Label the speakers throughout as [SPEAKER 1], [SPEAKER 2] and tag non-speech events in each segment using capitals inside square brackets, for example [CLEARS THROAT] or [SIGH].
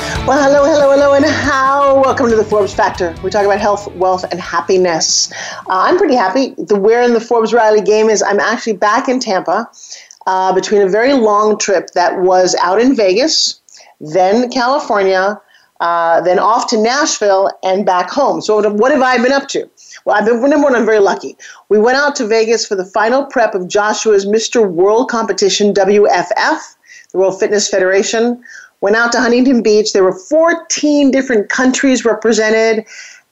[SPEAKER 1] Well, hello, hello, hello, and how? Welcome to the Forbes Factor. We talk about health, wealth, and happiness. Uh, I'm pretty happy. The where in the Forbes Riley game is I'm actually back in Tampa uh, between a very long trip that was out in Vegas, then California, uh, then off to Nashville, and back home. So, what have I been up to? Well, I've been number one. I'm very lucky. We went out to Vegas for the final prep of Joshua's Mr. World Competition WFF, the World Fitness Federation went out to Huntington Beach. There were 14 different countries represented,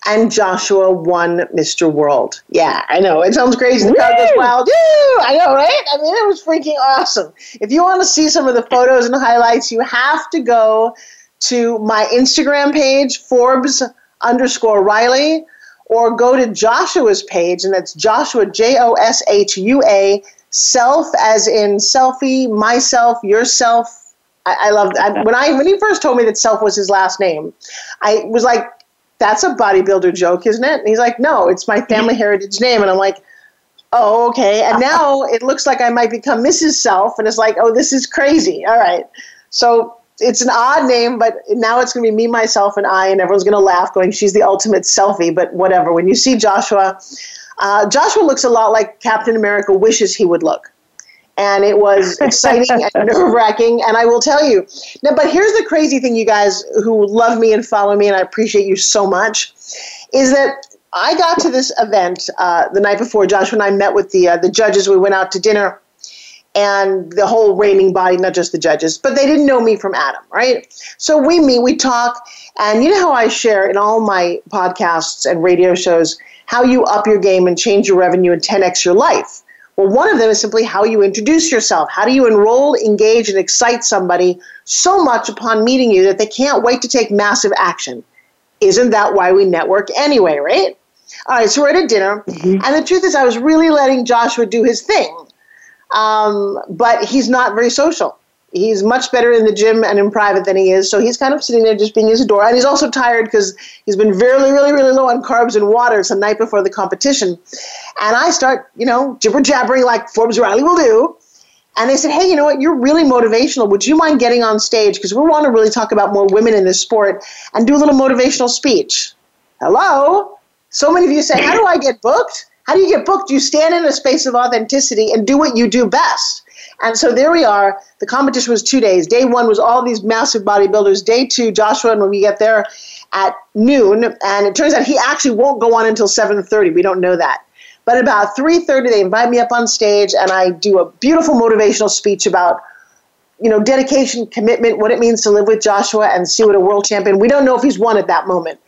[SPEAKER 1] and Joshua won Mr. World. Yeah, I know. It sounds crazy. The crowd goes wild. Woo! I know, right? I mean, it was freaking awesome. If you want to see some of the photos and highlights, you have to go to my Instagram page, Forbes underscore Riley, or go to Joshua's page, and that's Joshua, J O S H U A, self as in selfie, myself, yourself, I, I love that. When I when he first told me that Self was his last name, I was like, "That's a bodybuilder joke, isn't it?" And he's like, "No, it's my family [LAUGHS] heritage name." And I'm like, "Oh, okay." And [LAUGHS] now it looks like I might become Mrs. Self, and it's like, "Oh, this is crazy." All right, so it's an odd name, but now it's going to be me, myself, and I, and everyone's going to laugh, going, "She's the ultimate selfie." But whatever. When you see Joshua, uh, Joshua looks a lot like Captain America wishes he would look and it was [LAUGHS] exciting and nerve wracking. And I will tell you now, but here's the crazy thing, you guys who love me and follow me, and I appreciate you so much, is that I got to this event uh, the night before. Josh and I met with the uh, the judges. We went out to dinner, and the whole reigning body, not just the judges, but they didn't know me from Adam, right? So we meet, we talk, and you know how I share in all my podcasts and radio shows how you up your game and change your revenue and 10x your life. Well, one of them is simply how you introduce yourself. How do you enroll, engage, and excite somebody so much upon meeting you that they can't wait to take massive action? Isn't that why we network anyway, right? All right, so we're at a dinner, mm-hmm. and the truth is, I was really letting Joshua do his thing, um, but he's not very social he's much better in the gym and in private than he is. So he's kind of sitting there just being his adore. And he's also tired because he's been really, really, really low on carbs and water. It's the night before the competition. And I start, you know, jibber jabbering like Forbes Riley will do. And they said, hey, you know what? You're really motivational. Would you mind getting on stage? Because we want to really talk about more women in this sport and do a little motivational speech. Hello? So many of you say, how do I get booked? How do you get booked? You stand in a space of authenticity and do what you do best. And so there we are. The competition was two days. Day one was all these massive bodybuilders. Day two, Joshua, and when we get there at noon, and it turns out he actually won't go on until 7.30. We don't know that. But about 3.30, they invite me up on stage, and I do a beautiful motivational speech about you know, dedication, commitment, what it means to live with Joshua and see what a world champion. We don't know if he's won at that moment,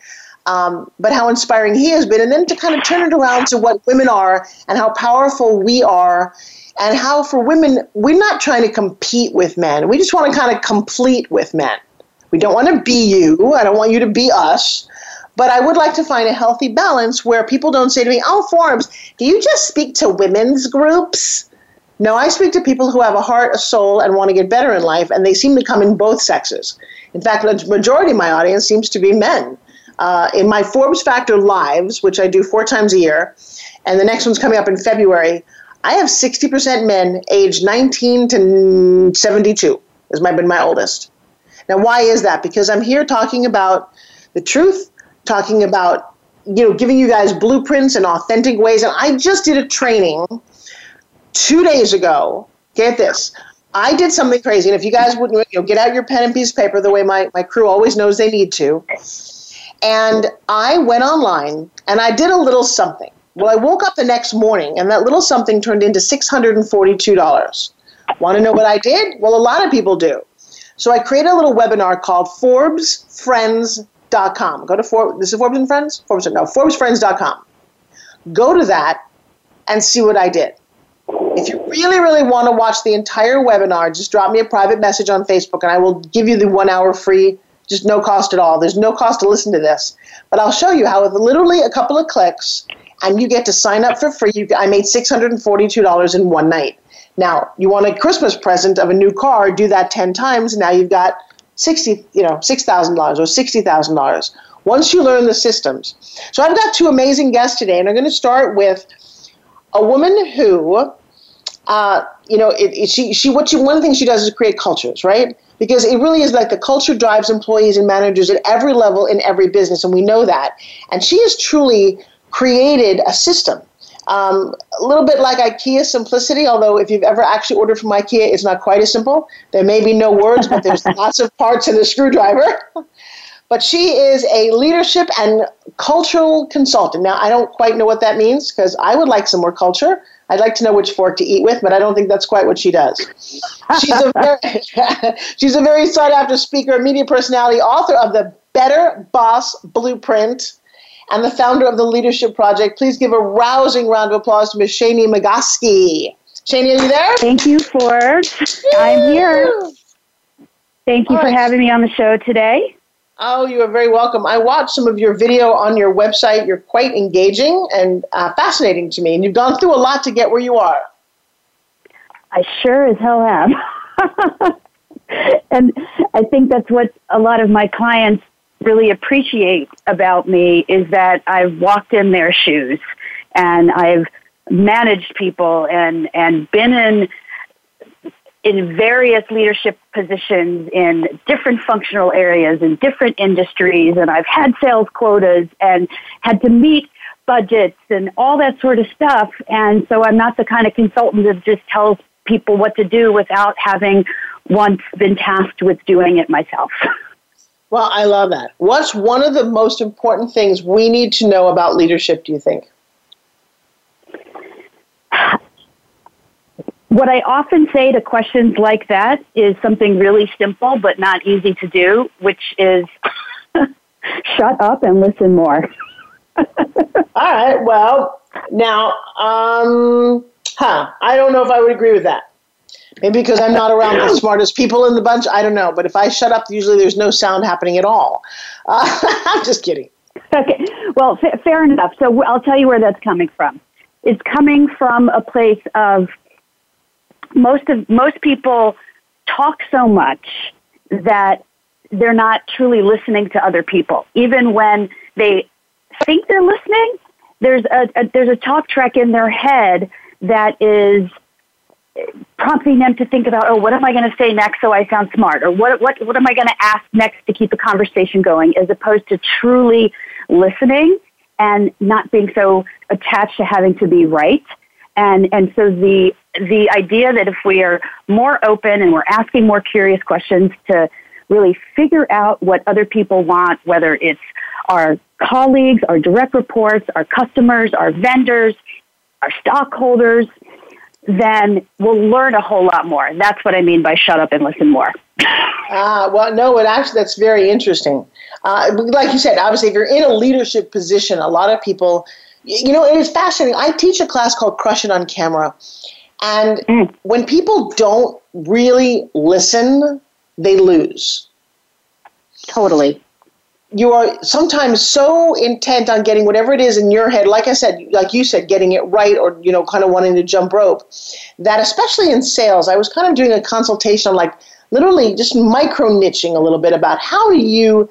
[SPEAKER 1] um, but how inspiring he has been. And then to kind of turn it around to what women are and how powerful we are and how for women, we're not trying to compete with men. We just want to kind of complete with men. We don't want to be you. I don't want you to be us. But I would like to find a healthy balance where people don't say to me, Oh, Forbes, do you just speak to women's groups? No, I speak to people who have a heart, a soul, and want to get better in life, and they seem to come in both sexes. In fact, the majority of my audience seems to be men. Uh, in my Forbes Factor Lives, which I do four times a year, and the next one's coming up in February, I have 60% men aged 19 to 72 has my, been my oldest. Now, why is that? Because I'm here talking about the truth, talking about, you know, giving you guys blueprints and authentic ways. And I just did a training two days ago. Get this. I did something crazy. And if you guys wouldn't, you know, get out your pen and piece of paper the way my, my crew always knows they need to. And I went online and I did a little something. Well, I woke up the next morning and that little something turned into $642. Want to know what I did? Well, a lot of people do. So I created a little webinar called ForbesFriends.com. Go to Forbes, this is Forbes and Friends? Forbes, no, ForbesFriends.com. Go to that and see what I did. If you really, really want to watch the entire webinar, just drop me a private message on Facebook and I will give you the one hour free just no cost at all. There's no cost to listen to this. But I'll show you how with literally a couple of clicks, and you get to sign up for free. I made $642 in one night. Now, you want a Christmas present of a new car, do that 10 times, and now you've got 60, you know, $6,000 or $60,000 once you learn the systems. So I've got two amazing guests today, and I'm going to start with a woman who, uh, you know, it, it, she, she, what she, one of the things she does is create cultures, right? Because it really is like the culture drives employees and managers at every level in every business, and we know that. And she has truly created a system um, a little bit like IKEA simplicity, although if you've ever actually ordered from IKEA, it's not quite as simple. There may be no words, but there's [LAUGHS] lots of parts in the screwdriver. But she is a leadership and cultural consultant. Now, I don't quite know what that means because I would like some more culture. I'd like to know which fork to eat with, but I don't think that's quite what she does. She's a very, [LAUGHS] she's a very sought after speaker, media personality, author of the Better Boss Blueprint and the founder of the Leadership Project. Please give a rousing round of applause to Ms. Shani Magosky. Shani, are you there?
[SPEAKER 2] Thank you, Forbes. I'm here. Thank you All for right. having me on the show today.
[SPEAKER 1] Oh, you are very welcome. I watched some of your video on your website. You're quite engaging and uh, fascinating to me, and you've gone through a lot to get where you are.
[SPEAKER 2] I sure as hell have. [LAUGHS] and I think that's what a lot of my clients really appreciate about me is that I've walked in their shoes and I've managed people and, and been in in various leadership positions in different functional areas in different industries and I've had sales quotas and had to meet budgets and all that sort of stuff and so I'm not the kind of consultant that just tells people what to do without having once been tasked with doing it myself. [LAUGHS]
[SPEAKER 1] Well, I love that. What's one of the most important things we need to know about leadership, do you think? [SIGHS]
[SPEAKER 2] What I often say to questions like that is something really simple but not easy to do, which is [LAUGHS] shut up and listen more. [LAUGHS]
[SPEAKER 1] All right. Well, now, um, huh? I don't know if I would agree with that. Maybe because I'm not around the smartest people in the bunch. I don't know. But if I shut up, usually there's no sound happening at all. Uh, [LAUGHS] I'm just kidding.
[SPEAKER 2] Okay. Well, f- fair enough. So I'll tell you where that's coming from. It's coming from a place of most of most people talk so much that they're not truly listening to other people. Even when they think they're listening, there's a, a there's a talk track in their head that is prompting them to think about, oh, what am I going to say next so I sound smart? Or what, what, what am I going to ask next to keep the conversation going, as opposed to truly listening and not being so attached to having to be right. And, and so the, the idea that if we are more open and we're asking more curious questions to really figure out what other people want, whether it's our colleagues, our direct reports, our customers, our vendors, our stockholders, then we'll learn a whole lot more. That's what I mean by shut up and listen more.
[SPEAKER 1] Ah, uh, well, no, it actually that's very interesting. Uh, like you said, obviously, if you're in a leadership position, a lot of people, you know, it is fascinating. I teach a class called Crush It on Camera, and mm. when people don't really listen, they lose.
[SPEAKER 2] Totally
[SPEAKER 1] you are sometimes so intent on getting whatever it is in your head like i said like you said getting it right or you know kind of wanting to jump rope that especially in sales i was kind of doing a consultation on like literally just micro niching a little bit about how do you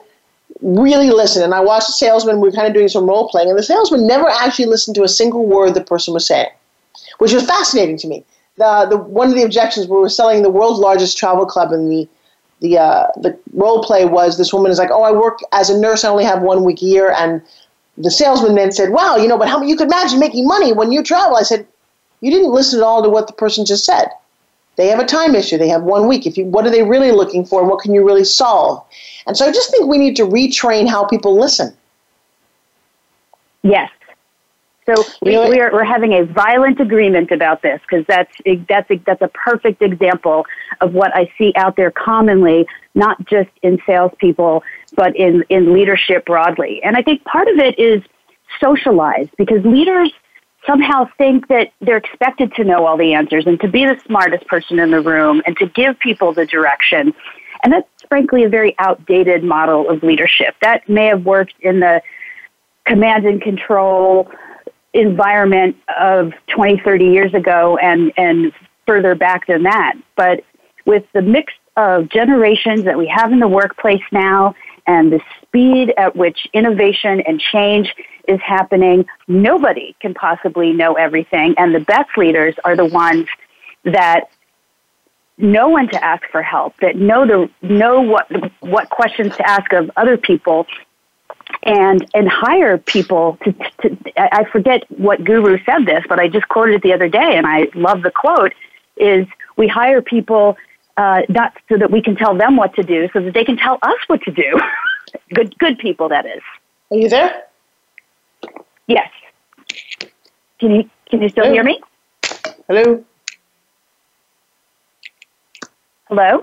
[SPEAKER 1] really listen and i watched the salesman we were kind of doing some role playing and the salesman never actually listened to a single word the person was saying which was fascinating to me the, the one of the objections we were selling the world's largest travel club and the the uh, the role play was this woman is like, oh, I work as a nurse. I only have one week a year, and the salesman then said, wow, you know, but how you could imagine making money when you travel? I said, you didn't listen at all to what the person just said. They have a time issue. They have one week. If you, what are they really looking for? What can you really solve? And so I just think we need to retrain how people listen.
[SPEAKER 2] Yes, so we, we are, we're having a violent agreement about this because that's that's that's a perfect example of what I see out there commonly, not just in salespeople, but in in leadership broadly. And I think part of it is socialized because leaders somehow think that they're expected to know all the answers and to be the smartest person in the room and to give people the direction. And that's frankly a very outdated model of leadership. That may have worked in the command and control environment of 20, 30 years ago and, and further back than that. But with the mix of generations that we have in the workplace now and the speed at which innovation and change is happening, nobody can possibly know everything. And the best leaders are the ones that know when to ask for help, that know the know what what questions to ask of other people, and and hire people to, to. I forget what guru said this, but I just quoted it the other day, and I love the quote. Is we hire people uh, not so that we can tell them what to do, so that they can tell us what to do. [LAUGHS] good good people, that is.
[SPEAKER 1] Are you there?
[SPEAKER 2] Yes. Can you can you still
[SPEAKER 1] Hello?
[SPEAKER 2] hear me?
[SPEAKER 1] Hello.
[SPEAKER 2] Hello.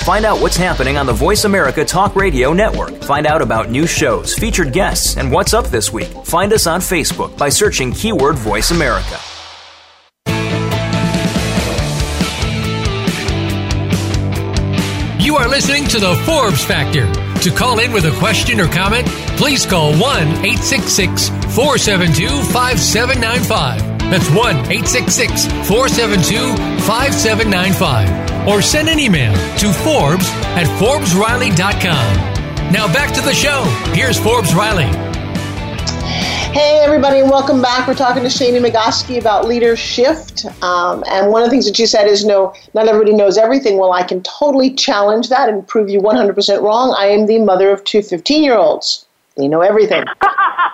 [SPEAKER 3] Find out what's happening on the Voice America Talk Radio Network. Find out about new shows, featured guests, and what's up this week. Find us on Facebook by searching keyword Voice America.
[SPEAKER 4] You are listening to the Forbes Factor. To call in with a question or comment, please call 1 866 472 5795. That's 1 866 472 5795. Or send an email to Forbes at ForbesRiley.com. Now back to the show. Here's Forbes Riley.
[SPEAKER 1] Hey, everybody, and welcome back. We're talking to Shani Magosky about leadership. Um, and one of the things that you said is, no, not everybody knows everything. Well, I can totally challenge that and prove you 100% wrong. I am the mother of two 15 year olds. They know everything. [LAUGHS]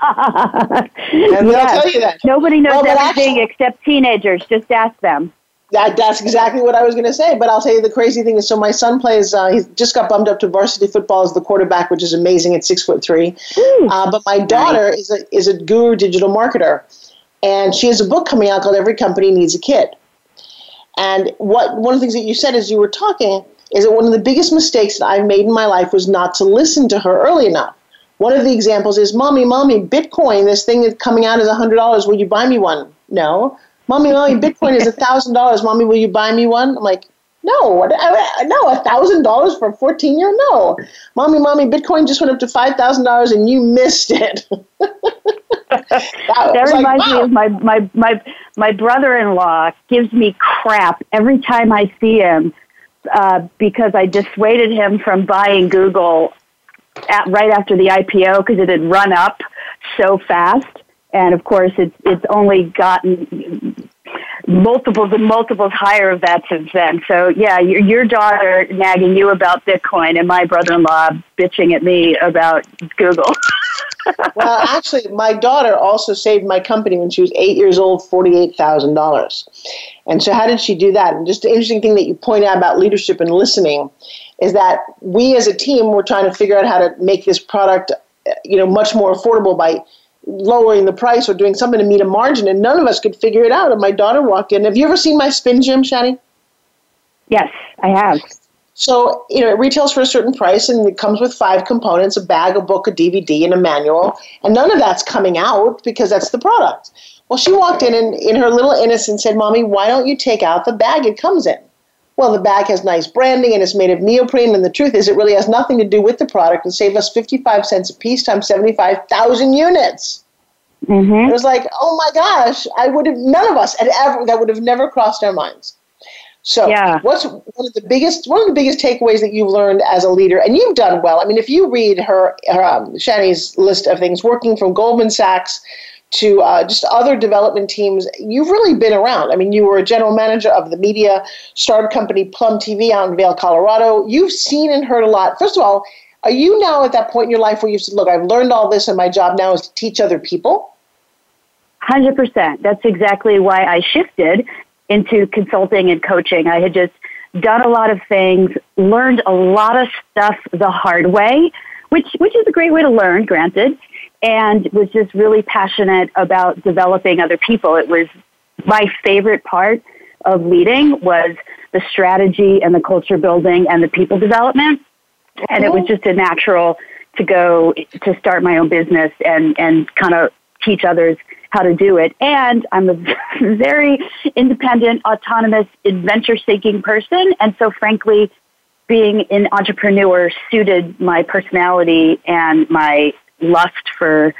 [SPEAKER 1] and they'll tell you that.
[SPEAKER 2] Nobody knows
[SPEAKER 1] Well,
[SPEAKER 2] everything
[SPEAKER 1] actually-
[SPEAKER 2] except teenagers. Just ask them.
[SPEAKER 1] That, that's exactly what I was going to say. But I'll tell you the crazy thing is, so my son plays. Uh, he just got bumped up to varsity football as the quarterback, which is amazing at six foot three. Uh, but my daughter is a is a guru digital marketer, and she has a book coming out called Every Company Needs a Kid. And what one of the things that you said as you were talking is that one of the biggest mistakes that I've made in my life was not to listen to her early enough. One of the examples is, "Mommy, mommy, Bitcoin. This thing is coming out is hundred dollars. Will you buy me one?" No. Mommy, mommy, [LAUGHS] Bitcoin is a thousand dollars. Mommy, will you buy me one? I'm like, no, what- I- I- no, a thousand dollars for a fourteen year? No, mommy, mommy, Bitcoin just went up to five thousand dollars and you missed it. [LAUGHS] that
[SPEAKER 2] That
[SPEAKER 1] was like,
[SPEAKER 2] reminds me of my my my my brother-in-law gives me crap every time I see him uh, because I dissuaded him from buying Google at, right after the IPO because it had run up so fast, and of course it's it's only gotten multiples and multiples higher of that since then. So yeah, your your daughter nagging you about Bitcoin and my brother-in-law bitching at me about Google. [LAUGHS]
[SPEAKER 1] well, actually, my daughter also saved my company when she was eight years old, forty-eight thousand dollars. And so, how did she do that? And just the interesting thing that you point out about leadership and listening is that we, as a team, were trying to figure out how to make this product, uh, you know, much more affordable by lowering the price or doing something to meet a margin, and none of us could figure it out. And my daughter walked in. Have you ever seen my spin gym, Shani?
[SPEAKER 2] Yes, I have.
[SPEAKER 1] So, you know, it retails for a certain price and it comes with five components a bag, a book, a DVD, and a manual. And none of that's coming out because that's the product. Well, she walked in and, in her little innocence, said, Mommy, why don't you take out the bag it comes in? Well, the bag has nice branding and it's made of neoprene. And the truth is, it really has nothing to do with the product and saved us 55 cents a piece times 75,000 units. Mm-hmm. It was like, oh my gosh, I would have, none of us had ever, that would have never crossed our minds. So, yeah. what's one of the biggest one of the biggest takeaways that you've learned as a leader, and you've done well. I mean, if you read her, her um, Shani's list of things, working from Goldman Sachs to uh, just other development teams, you've really been around. I mean, you were a general manager of the media startup company Plum TV out in Vail, Colorado. You've seen and heard a lot. First of all, are you now at that point in your life where you've said, "Look, I've learned all this, and my job now is to teach other people"?
[SPEAKER 2] Hundred percent. That's exactly why I shifted into consulting and coaching. I had just done a lot of things, learned a lot of stuff the hard way, which which is a great way to learn, granted, and was just really passionate about developing other people. It was my favorite part of leading was the strategy and the culture building and the people development. And it was just a natural to go to start my own business and, and kind of teach others how to do it. And I'm a [LAUGHS] very independent, autonomous, adventure seeking person. And so, frankly, being an entrepreneur suited my personality and my lust for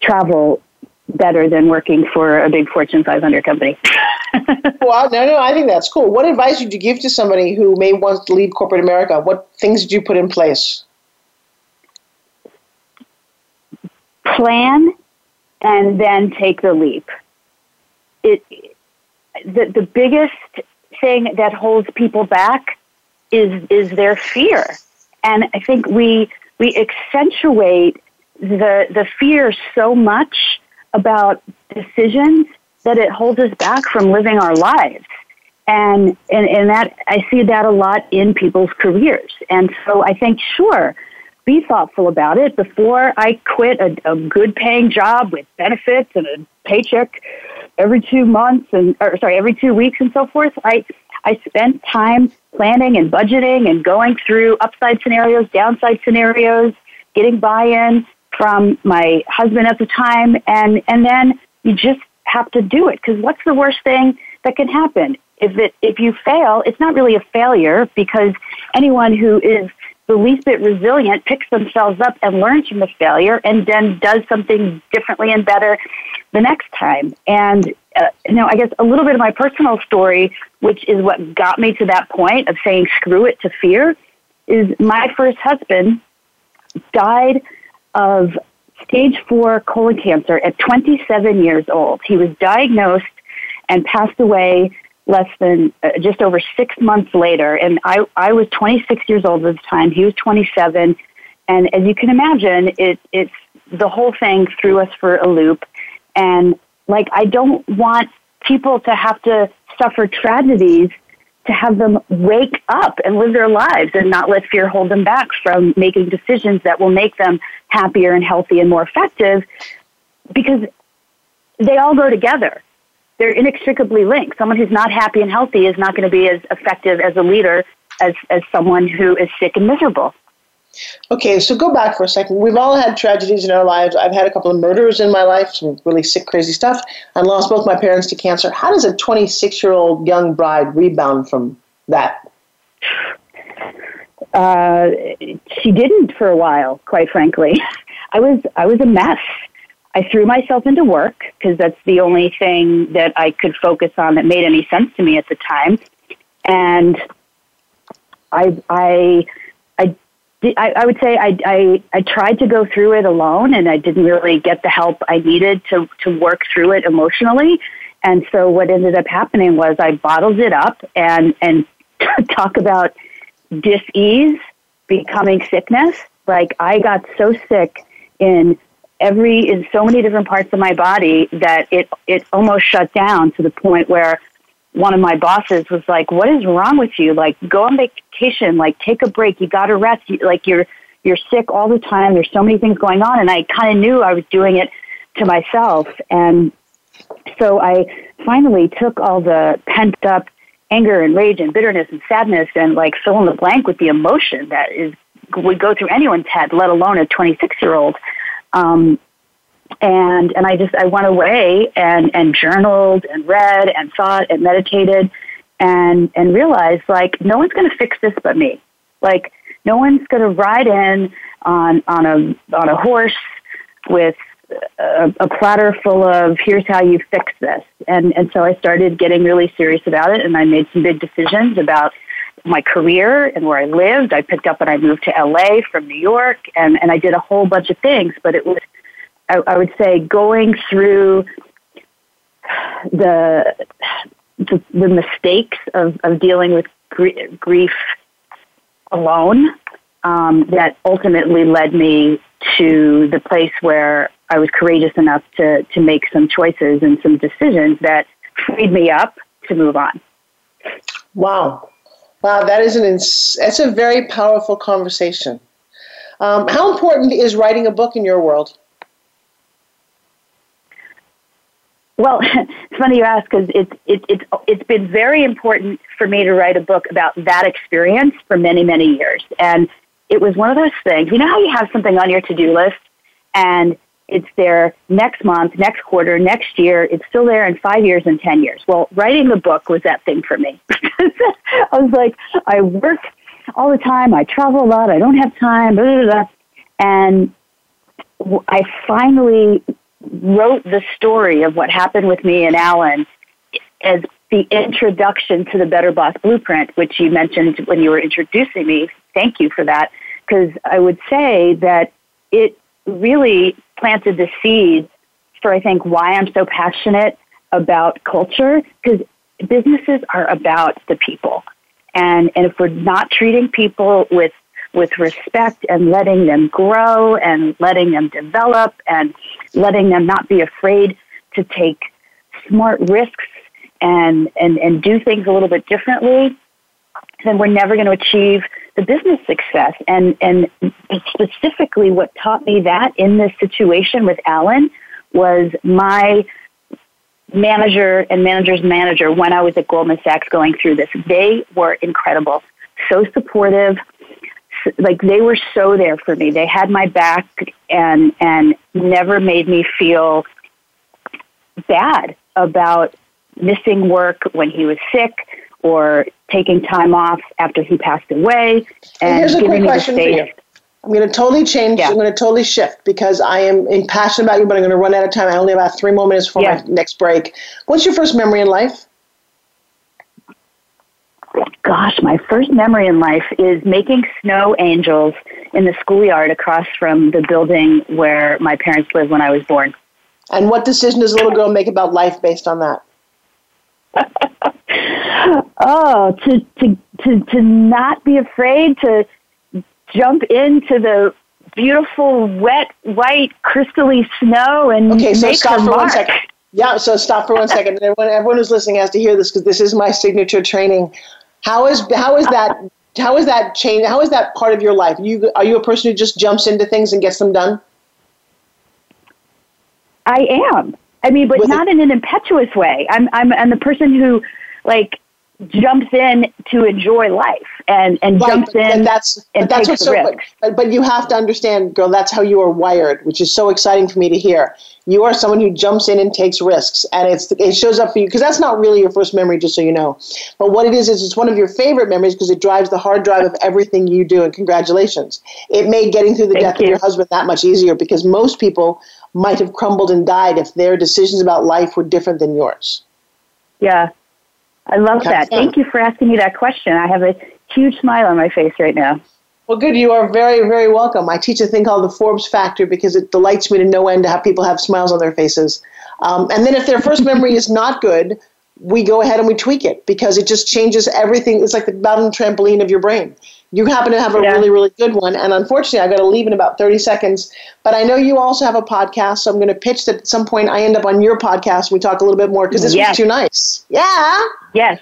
[SPEAKER 2] travel better than working for a big Fortune 500 company. [LAUGHS]
[SPEAKER 1] well, no, no, I think that's cool. What advice would you give to somebody who may want to leave corporate America? What things did you put in place?
[SPEAKER 2] Plan and then take the leap. It, the, the biggest thing that holds people back is, is their fear. And I think we, we accentuate the, the fear so much about decisions that it holds us back from living our lives. And, and, and that, I see that a lot in people's careers. And so I think, sure, be thoughtful about it before I quit a, a good paying job with benefits and a paycheck every two months and or sorry every two weeks and so forth. I I spent time planning and budgeting and going through upside scenarios, downside scenarios, getting buy-in from my husband at the time, and and then you just have to do it because what's the worst thing that can happen? If it if you fail, it's not really a failure because anyone who is the least bit resilient picks themselves up and learns from the failure and then does something differently and better the next time. And, uh, you know, I guess a little bit of my personal story, which is what got me to that point of saying screw it to fear, is my first husband died of stage four colon cancer at 27 years old. He was diagnosed and passed away less than uh, just over six months later. And I, I was 26 years old at the time. He was 27. And as you can imagine, it, it's the whole thing threw us for a loop. And like, I don't want people to have to suffer tragedies to have them wake up and live their lives and not let fear hold them back from making decisions that will make them happier and healthy and more effective because they all go together they're inextricably linked. Someone who's not happy and healthy is not going to be as effective as a leader as, as someone who is sick and miserable.
[SPEAKER 1] Okay, so go back for a second. We've all had tragedies in our lives. I've had a couple of murders in my life, some really sick, crazy stuff. I lost both my parents to cancer. How does a 26 year old young bride rebound from that?
[SPEAKER 2] Uh, she didn't for a while, quite frankly. [LAUGHS] I was I was a mess. I threw myself into work because that's the only thing that I could focus on that made any sense to me at the time. And I, I, I, I, would say I, I, I tried to go through it alone and I didn't really get the help I needed to, to work through it emotionally. And so what ended up happening was I bottled it up and, and [LAUGHS] talk about dis-ease becoming sickness. Like I got so sick in every in so many different parts of my body that it it almost shut down to the point where one of my bosses was like, "What is wrong with you? Like, go on vacation. Like, take a break. You got to rest. Like, you're you're sick all the time. There's so many things going on." And I kind of knew I was doing it to myself, and so I finally took all the pent up anger and rage and bitterness and sadness and like fill in the blank with the emotion that is would go through anyone's head, let alone a 26 year old. Um, and and I just I went away and and journaled and read and thought and meditated and and realized like no one's going to fix this but me. Like no one's going to ride in on on a on a horse with a, a platter full of here's how you fix this. And and so I started getting really serious about it and I made some big decisions about my career and where I lived. I picked up and I moved to LA from New York and, and I did a whole bunch of things, but it was I, I would say going through the the, the mistakes of, of dealing with gr- grief alone um, that ultimately led me to the place where I was courageous enough to, to make some choices and some decisions that freed me up to move on.
[SPEAKER 1] Wow. Wow, that is an ins- that's a very powerful conversation. Um, how important is writing a book in your world?
[SPEAKER 2] Well, [LAUGHS] it's funny you ask because it's it, it's it's been very important for me to write a book about that experience for many many years, and it was one of those things. You know how you have something on your to do list, and it's there next month, next quarter, next year. It's still there in five years and ten years. Well, writing the book was that thing for me. [LAUGHS] I was like, I work all the time. I travel a lot. I don't have time. Blah, blah, blah. And I finally wrote the story of what happened with me and Alan as the introduction to the Better Boss Blueprint, which you mentioned when you were introducing me. Thank you for that. Because I would say that it really planted the seed for, I think, why I'm so passionate about culture. Because businesses are about the people. And, and if we're not treating people with with respect and letting them grow and letting them develop and letting them not be afraid to take smart risks and, and, and do things a little bit differently, then we're never going to achieve the business success. And, and specifically, what taught me that in this situation with Alan was my manager and manager's manager when I was at Goldman Sachs going through this. They were incredible, so supportive, like they were so there for me. They had my back and and never made me feel bad about missing work when he was sick or taking time off after he passed away. And
[SPEAKER 1] here's a
[SPEAKER 2] giving
[SPEAKER 1] quick
[SPEAKER 2] me
[SPEAKER 1] question
[SPEAKER 2] the
[SPEAKER 1] for
[SPEAKER 2] space.
[SPEAKER 1] you. I'm going to totally change.
[SPEAKER 2] Yeah.
[SPEAKER 1] I'm going to totally shift because I am passionate about you, but I'm going to run out of time. I only have about three more minutes for
[SPEAKER 2] Yeah.
[SPEAKER 1] my next break. What's your first memory in life?
[SPEAKER 2] Gosh, my first memory in life is making snow angels in the schoolyard across from the building where my parents lived when I was born.
[SPEAKER 1] And what decision does a little girl make about life based on that? [LAUGHS]
[SPEAKER 2] Oh, to to to to not be afraid to jump into the beautiful, wet, white, crystally snow and
[SPEAKER 1] Okay, so
[SPEAKER 2] make
[SPEAKER 1] stop
[SPEAKER 2] her
[SPEAKER 1] for one
[SPEAKER 2] mark.
[SPEAKER 1] second. Yeah, so stop for one second. [LAUGHS] Everyone, everyone who's listening has to hear this because this is my signature training. How is how is that how is that change? How is that part of your life? You are you a person who just jumps into things and gets them done?
[SPEAKER 2] I am. I mean, but
[SPEAKER 1] With
[SPEAKER 2] not in an impetuous way. I'm I'm I'm the person who like jumps in to enjoy life and and jumps
[SPEAKER 1] but
[SPEAKER 2] in
[SPEAKER 1] that's
[SPEAKER 2] and
[SPEAKER 1] that's
[SPEAKER 2] takes
[SPEAKER 1] what's
[SPEAKER 2] the
[SPEAKER 1] so
[SPEAKER 2] risks.
[SPEAKER 1] but, but you have to understand girl that's how you are wired which is so exciting for me to hear you are someone who jumps in and takes risks and it's it shows up for you because that's not really your first memory just so you know but what it is is it's one of your favorite memories because it drives the hard drive of everything you do and congratulations it made getting through the
[SPEAKER 2] Thank
[SPEAKER 1] death
[SPEAKER 2] you.
[SPEAKER 1] of your husband that much easier because most people might have crumbled and died if their decisions about life were different than yours
[SPEAKER 2] Yeah. I love that. Thank you for asking me that question. I have a huge smile on my face right now.
[SPEAKER 1] Well, good. You are very, very welcome. I teach a thing called the Forbes Factor because it delights me to no end to have people have smiles on their faces. Um, and then if their first memory is not good, we go ahead and we tweak it because it just changes everything. It's like the bottom trampoline of your brain. You happen to have a
[SPEAKER 2] Yeah.
[SPEAKER 1] really, really good one. And unfortunately, I've got to leave in about 30 seconds. But I know you also have a podcast. So I'm going to pitch that at some point I end up on your podcast and we talk a little bit more because this
[SPEAKER 2] Yes.
[SPEAKER 1] was too nice. Yeah.
[SPEAKER 2] Yes.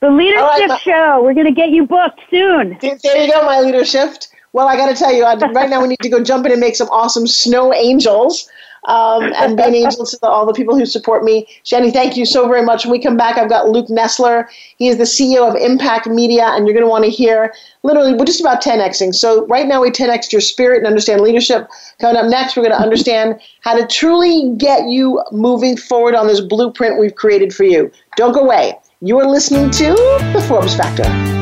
[SPEAKER 2] The leadership
[SPEAKER 1] right, ma-
[SPEAKER 2] show. We're going to get you booked soon.
[SPEAKER 1] There you go, my leadership. Well, I got to tell you, I, right now we need to go jump in and make some awesome snow angels um, and being an angel to the, all the people who support me. Shani, thank you so very much. When we come back, I've got Luke Nesler. He is the CEO of Impact Media, and you're going to want to hear literally, we're just about 10xing. So, right now, we 10x your spirit and understand leadership. Coming up next, we're going to understand how to truly get you moving forward on this blueprint we've created for you. Don't go away. You are listening to The Forbes Factor.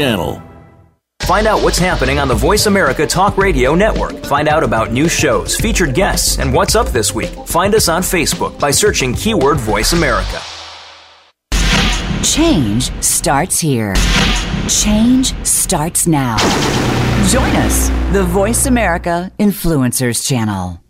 [SPEAKER 3] Find out what's happening on the Voice America Talk Radio Network. Find out about new shows, featured guests, and what's up this week. Find us on Facebook by searching keyword Voice America.
[SPEAKER 5] Change starts here. Change starts now. Join us, the Voice America Influencers Channel.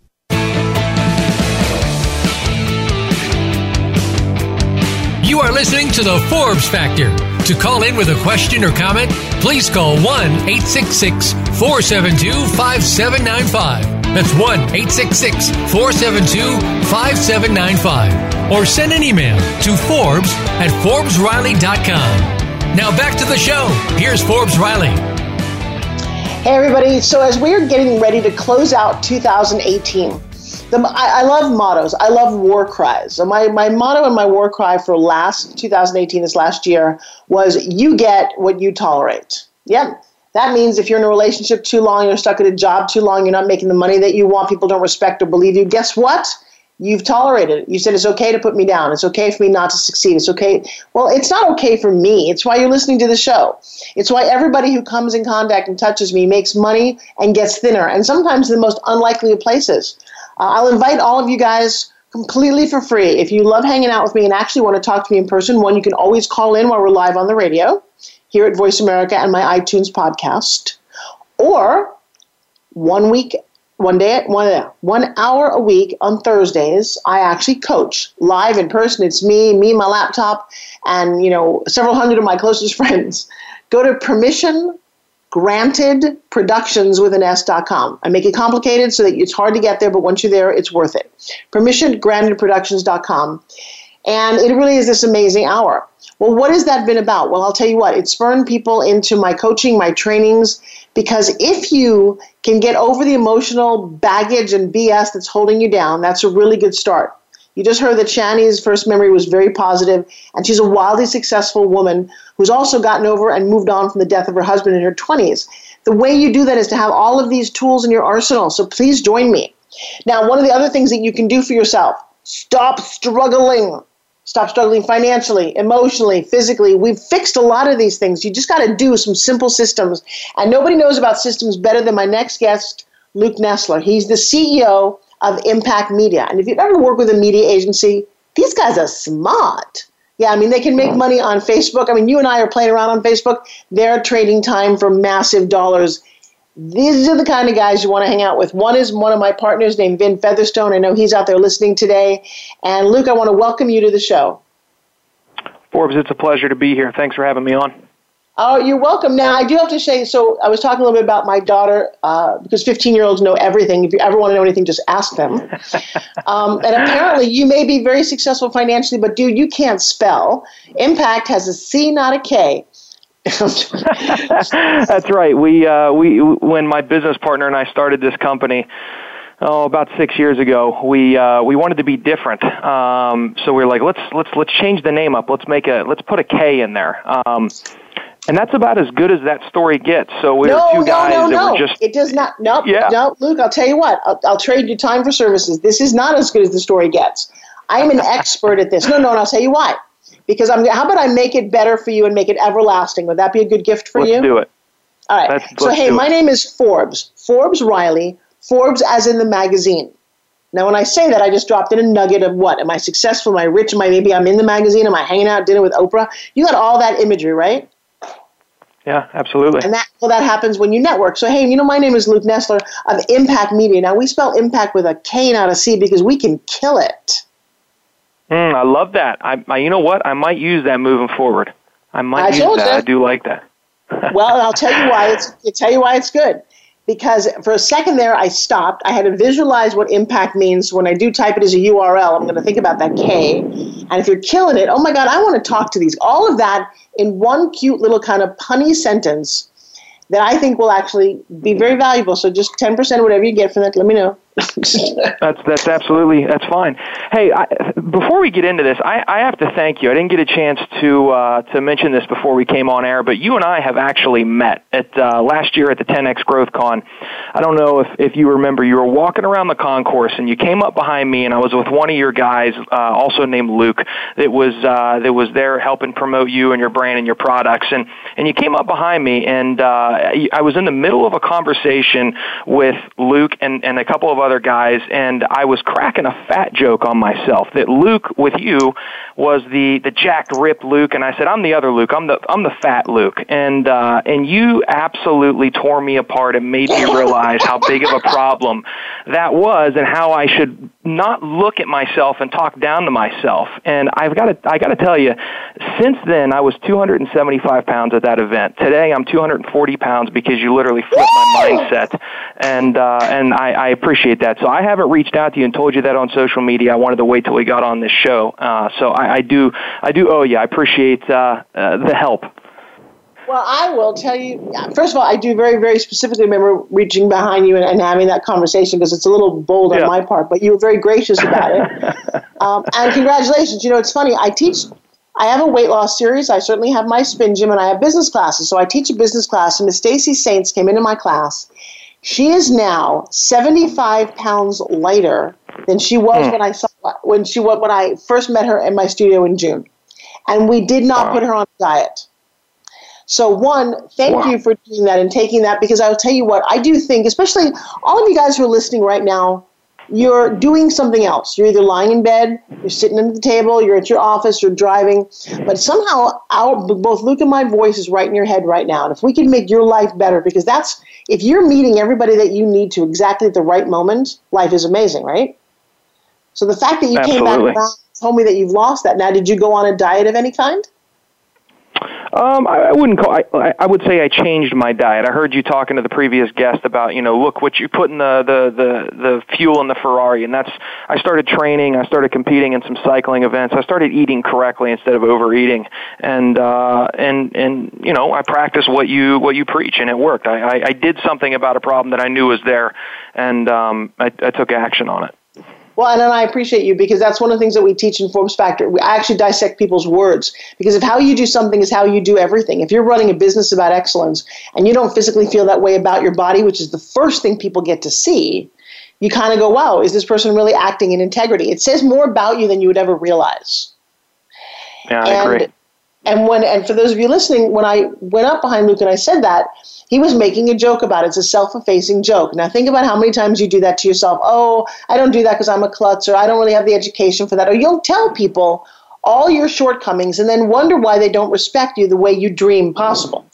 [SPEAKER 4] You are listening to the Forbes Factor. To call in with a question or comment, please call 1 866 472 5795. That's 1 866 472 5795. Or send an email to Forbes at ForbesRiley.com. Now back to the show. Here's Forbes Riley.
[SPEAKER 1] Hey, everybody. So, as we're getting ready to close out 2018, the, I, I love mottos. I love war cries. So, my, my motto and my war cry for last 2018, this last year, was you get what you tolerate. Yep. That means if you're in a relationship too long, you're stuck at a job too long, you're not making the money that you want, people don't respect or believe you, guess what? You've tolerated it. You said it's okay to put me down. It's okay for me not to succeed. It's okay. Well, it's not okay for me. It's why you're listening to the show. It's why everybody who comes in contact and touches me makes money and gets thinner, and sometimes the most unlikely of places. Uh, I'll invite all of you guys completely for free. If you love hanging out with me and actually want to talk to me in person, one, you can always call in while we're live on the radio here at Voice America and my iTunes podcast. Or one week, one day, one, one hour a week on Thursdays, I actually coach live in person. It's me, me, my laptop, and you know several hundred of my closest [LAUGHS] friends. Go to permission granted productions with an s.com i make it complicated so that it's hard to get there but once you're there it's worth it. Permission granted productions.com and it really is this amazing hour. Well what has that been about? Well i'll tell you what it spurned people into my coaching my trainings because if you can get over the emotional baggage and bs that's holding you down that's a really good start you just heard that Shani's first memory was very positive, and she's a wildly successful woman who's also gotten over and moved on from the death of her husband in her 20s. The way you do that is to have all of these tools in your arsenal, so please join me. Now, one of the other things that you can do for yourself stop struggling. stop struggling financially, emotionally, physically. We've fixed a lot of these things. You just got to do some simple systems. And nobody knows about systems better than my next guest, Luke Nesler. He's the CEO of Impact Media. And if you've ever worked with a media agency, these guys are smart. Yeah, I mean, they can make money on Facebook. I mean, you and I are playing around on Facebook. They're trading time for massive dollars. These are the kind of guys you want to hang out with. One is one of my partners named Vin Featherstone. I know he's out there listening today. And Luke, I want to welcome you to the show.
[SPEAKER 6] Forbes, it's a pleasure to be here. Thanks for having me on.
[SPEAKER 1] Oh, you're welcome. Now, I do have to say, so I was talking a little bit about my daughter uh, because 15 year olds know everything. If you ever want to know anything, just ask them. [LAUGHS] um, and apparently, you may be very successful financially, but dude, you can't spell. Impact has a C, not a K. [LAUGHS]
[SPEAKER 6] That's right. We uh, we when my business partner and I started this company, oh, about six years ago, we uh, we wanted to be different. Um, so we were like, let's let's let's change the name up. Let's make a let's put a K in there. Um, and that's about as good as that story gets. So we
[SPEAKER 1] no,
[SPEAKER 6] two guys
[SPEAKER 1] no, no,
[SPEAKER 6] that
[SPEAKER 1] no.
[SPEAKER 6] were just.
[SPEAKER 1] It does not. Nope.
[SPEAKER 6] Yeah.
[SPEAKER 1] No, Luke. I'll tell you what. I'll, I'll trade you time for services. This is not as good as the story gets. I'm an expert at this. No, no, and I'll tell you why. Because I'm. How about I make it better for you and make it everlasting? Would that be a good gift for
[SPEAKER 6] let's
[SPEAKER 1] you?
[SPEAKER 6] do it.
[SPEAKER 1] All right.
[SPEAKER 6] Let's-
[SPEAKER 1] so
[SPEAKER 6] let's
[SPEAKER 1] hey, my
[SPEAKER 6] it.
[SPEAKER 1] name is Forbes. Forbes Riley. Forbes as in the magazine. Now, when I say that, I just dropped in a nugget of what? Am I successful? Am I rich? Am I maybe I'm in the magazine? Am I hanging out dinner with Oprah? You got all that imagery, right?
[SPEAKER 6] Yeah, absolutely.
[SPEAKER 1] And that well, that happens when you network. So hey, you know, my name is Luke Nesler of Impact Media. Now we spell impact with a K, not a C, because we can kill it.
[SPEAKER 6] Mm, I love that. I, I, you know what? I might use that moving forward. I might
[SPEAKER 1] I
[SPEAKER 6] use that.
[SPEAKER 1] you.
[SPEAKER 6] I do like that. [LAUGHS]
[SPEAKER 1] Well, I'll tell you why it's I'll tell you why it's good. Because for a second there, I stopped. I had to visualize what impact means. When I do type it as a URL, I'm going to think about that K. And if you're killing it, oh my God, I want to talk to these. All of that in one cute little kind of punny sentence that I think will actually be very valuable. So just 10% whatever you get from that, let me know.
[SPEAKER 6] That's that's absolutely that's fine. Hey, I, before we get into this, I, I have to thank you. I didn't get a chance to uh, to mention this before we came on air, but you and I have actually met at uh, last year at the 10x Growth Con. I don't know if if you remember. You were walking around the concourse and you came up behind me, and I was with one of your guys, uh, also named Luke, that was uh, that was there helping promote you and your brand and your products, and and you came up behind me, and uh, I was in the middle of a conversation with Luke and and a couple of other guys, and I was cracking a fat joke on myself that Luke with you was the the jacked rip Luke, and I said I'm the other Luke. I'm the I'm the fat Luke, and uh, and you absolutely tore me apart and made me [LAUGHS] realize how big of a problem that was, and how I should not look at myself and talk down to myself. And I've got to I got to tell you, since then I was 275 pounds at that event. Today I'm 240 pounds because you literally flipped my mindset, and uh, and I, I appreciate that. So I haven't reached out to you and told you that on social media. I wanted to wait till we got on this show. Uh, so I, I do I do owe you. I appreciate uh, uh, the help.
[SPEAKER 1] Well, I will tell you. First of all, I do very, very specifically remember reaching behind you and, and having that conversation because it's a little bold
[SPEAKER 6] Yeah.
[SPEAKER 1] on my part, but you were very gracious about it. [LAUGHS] um, and congratulations. You know, it's funny. I teach. I have a weight loss series. I certainly have my spin gym, and I have business classes. So I teach a business class, and Miss Stacy Saints came into my class. She is now 75 pounds lighter than she was hmm. when I saw when she when I first met her in my studio in June, and we did not
[SPEAKER 6] Wow.
[SPEAKER 1] put her on a diet. So one, thank
[SPEAKER 6] Wow.
[SPEAKER 1] you for doing that and taking that because I'll tell you what I do think, especially all of you guys who are listening right now, you're doing something else. You're either lying in bed, you're sitting at the table, you're at your office, you're driving, but somehow our both Luke and my voice is right in your head right now. And if we can make your life better, because that's if you're meeting everybody that you need to exactly at the right moment, life is amazing, right? So the fact that you came back
[SPEAKER 6] Absolutely.
[SPEAKER 1] around told me that you've lost that. Now, did you go on a diet of any kind?
[SPEAKER 6] Um, I, I wouldn't call. I, I would say I changed my diet. I heard you talking to the previous guest about, you know, look what you put in the the the, the fuel in the Ferrari, and that's. I started training. I started competing in some cycling events. I started eating correctly instead of overeating, and uh, and and you know, I practiced what you what you preach, and it worked. I, I, I did something about a problem that I knew was there, and um, I, I took action on it.
[SPEAKER 1] Well, and, and I appreciate you because that's one of the things that we teach in Forbes Factor. We actually dissect people's words because if how you do something is how you do everything. If you're running a business about excellence and you don't physically feel that way about your body, which is the first thing people get to see, you kind of go, wow, is this person really acting in integrity? It says more about you than you would ever realize.
[SPEAKER 6] Yeah, I
[SPEAKER 1] and,
[SPEAKER 6] agree.
[SPEAKER 1] And when and for those of you listening, when I went up behind Luke and I said that, he was making a joke about it. It's a self-effacing joke. Now think about how many times you do that to yourself. Oh, I don't do that because I'm a klutz, or I don't really have the education for that. Or you'll tell people all your shortcomings and then wonder why they don't respect you the way you dream possible.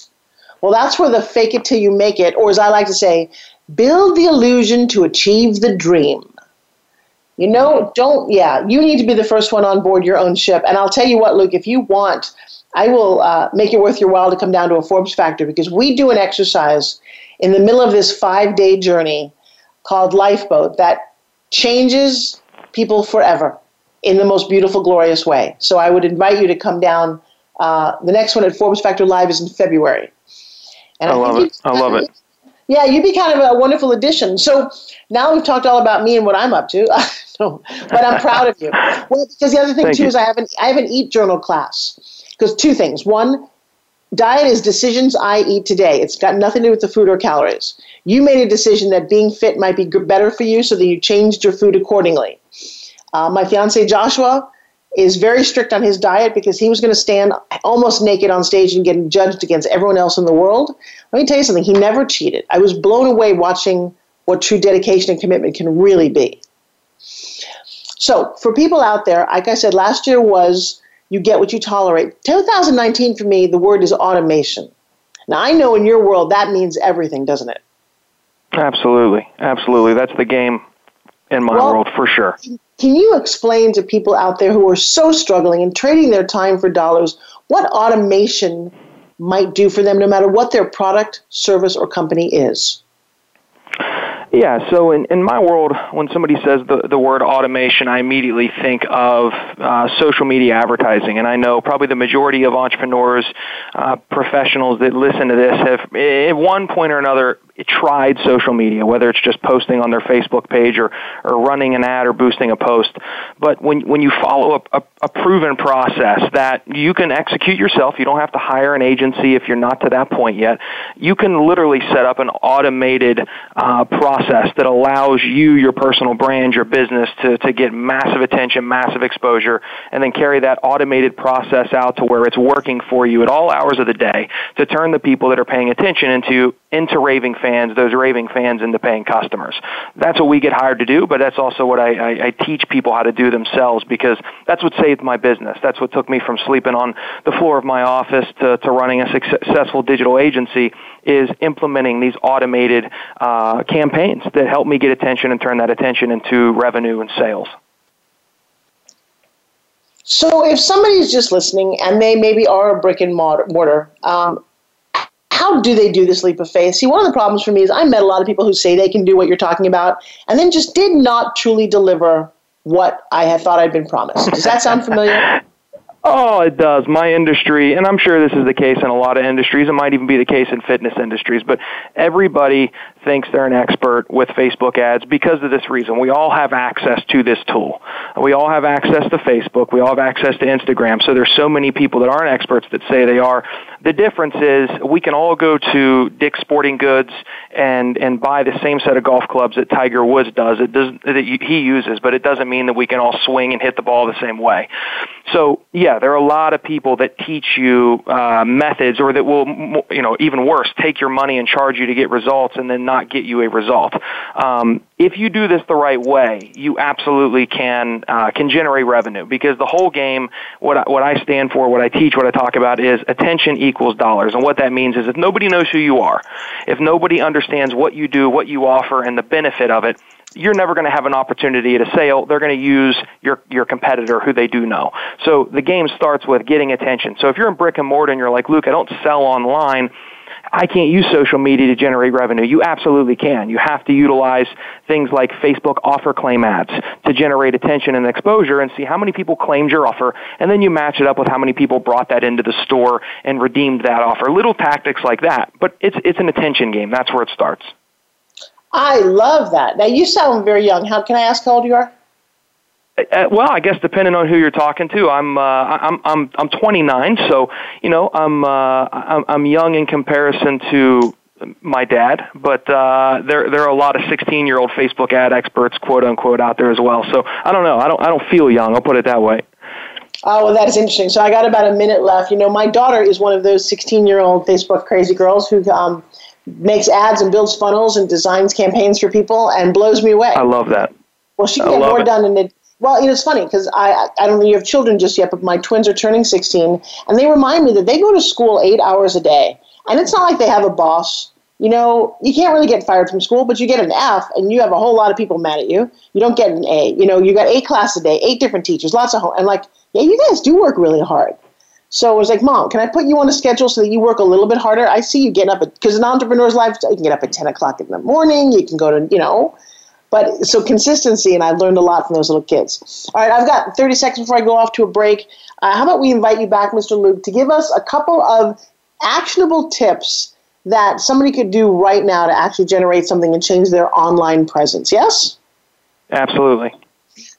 [SPEAKER 1] Well, that's where the fake it till you make it, or as I like to say, build the illusion to achieve the dream. You know, don't, yeah, you need to be the first one on board your own ship. And I'll tell you what, Luke, if you want, I will uh, make it worth your while to come down to a Forbes Factor because we do an exercise in the middle of this five day journey called Lifeboat that changes people forever in the most beautiful, glorious way. So I would invite you to come down. Uh, the next one at Forbes Factor Live is in February.
[SPEAKER 6] And I, I love it. I love it. [LAUGHS]
[SPEAKER 1] Yeah, you'd be kind of a wonderful addition. So now we've talked all about me and what I'm up to. [LAUGHS] but I'm proud of you. [LAUGHS] Well, because the other thing
[SPEAKER 6] Thank
[SPEAKER 1] too
[SPEAKER 6] you.
[SPEAKER 1] is I have an I have an eat journal class. Because two things. One, diet is decisions I eat today. It's got nothing to do with the food or calories. You made a decision that being fit might be better for you, so that you changed your food accordingly. Uh, my fiance Joshua is very strict on his diet because he was going to stand almost naked on stage and get judged against everyone else in the world. Let me tell you something. He never cheated. I was blown away watching what true dedication and commitment can really be. So, for people out there, like I said, last year was you get what you tolerate. 2019 for me, the word is automation. Now, I know in your world that means everything, doesn't it?
[SPEAKER 6] Absolutely. Absolutely. That's the game in my
[SPEAKER 1] Well-
[SPEAKER 6] world for sure.
[SPEAKER 1] Can you explain to people out there who are so struggling and trading their time for dollars what automation might do for them, no matter what their product, service, or company is?
[SPEAKER 6] Yeah, so in, in my world, when somebody says the, the word automation, I immediately think of uh, social media advertising. And I know probably the majority of entrepreneurs, uh, professionals that listen to this have, at one point or another, tried social media, whether it's just posting on their Facebook page or, or running an ad or boosting a post. But when, when you follow a, a, a proven process that you can execute yourself, you don't have to hire an agency if you're not to that point yet, you can literally set up an automated uh, process that allows you, your personal brand, your business to, to get massive attention, massive exposure, and then carry that automated process out to where it's working for you at all hours of the day to turn the people that are paying attention into into raving fans, those raving fans into paying customers. That's what we get hired to do, but that's also what I, I, I teach people how to do themselves because that's what saved my business. That's what took me from sleeping on the floor of my office to, to running a successful digital agency is implementing these automated uh, campaigns that help me get attention and turn that attention into revenue and sales.
[SPEAKER 1] So, if somebody's just listening and they maybe are a brick and mortar, um, how do they do this leap of faith? See, one of the problems for me is I met a lot of people who say they can do what you're talking about and then just did not truly deliver what I had thought I'd been promised. Does that sound familiar? [LAUGHS]
[SPEAKER 6] Oh, it does. My industry, and I'm sure this is the case in a lot of industries. It might even be the case in fitness industries, but everybody thinks they're an expert with Facebook ads because of this reason. We all have access to this tool. We all have access to Facebook. We all have access to Instagram. So there's so many people that aren't experts that say they are. The difference is we can all go to Dick's Sporting Goods and and buy the same set of golf clubs that Tiger Woods does. It does that he uses, but it doesn't mean that we can all swing and hit the ball the same way. So yeah, there are a lot of people that teach you uh, methods, or that will, you know, even worse, take your money and charge you to get results, and then not get you a result. Um, if you do this the right way, you absolutely can uh, can generate revenue because the whole game, what I, what I stand for, what I teach, what I talk about is attention equals dollars, and what that means is if nobody knows who you are, if nobody understands what you do, what you offer, and the benefit of it, you're never going to have an opportunity at a sale. They're going to use your, your competitor who they do know. So the game starts with getting attention. So if you're in brick and mortar and you're like, Luke, I don't sell online, I can't use social media to generate revenue. You absolutely can. You have to utilize things like Facebook offer claim ads to generate attention and exposure and see how many people claimed your offer, and then you match it up with how many people brought that into the store and redeemed that offer. Little tactics like that, but it's it's an attention game. That's where it starts.
[SPEAKER 1] I love that. Now, you sound very young. How can I ask how old you are?
[SPEAKER 6] Uh, well, I guess depending on who you're talking to, I'm uh, I'm I'm I'm 29, so you know I'm uh, I'm, I'm young in comparison to my dad, but uh, there there are a lot of 16 year old Facebook ad experts, quote unquote, out there as well. So I don't know. I don't I don't feel young. I'll put it that way.
[SPEAKER 1] Oh, well, that is interesting. So I got about a minute left. You know, my daughter is one of those 16 year old Facebook crazy girls who um, makes ads and builds funnels and designs campaigns for people and blows me away.
[SPEAKER 6] I love that.
[SPEAKER 1] Well, she can get more it. done in it. Well, you know, it's funny because I, I don't know you have children just yet, but my twins are turning 16, and they remind me that they go to school eight hours a day. And it's not like they have a boss. You know, you can't really get fired from school, but you get an F, and you have a whole lot of people mad at you. You don't get an A. You know, you got eight classes a day, eight different teachers, lots of home, and like, yeah, you guys do work really hard. So I was like, Mom, can I put you on a schedule so that you work a little bit harder? I see you getting up because an entrepreneur's life, you can get up at 10 o'clock in the morning. You can go to, you know, but so consistency, and I've learned a lot from those little kids. All right, I've got 30 seconds before I go off to a break. Uh, how about we invite you back, Mr. Luke, to give us a couple of actionable tips that somebody could do right now to actually generate something and change their online presence? Yes?
[SPEAKER 6] Absolutely.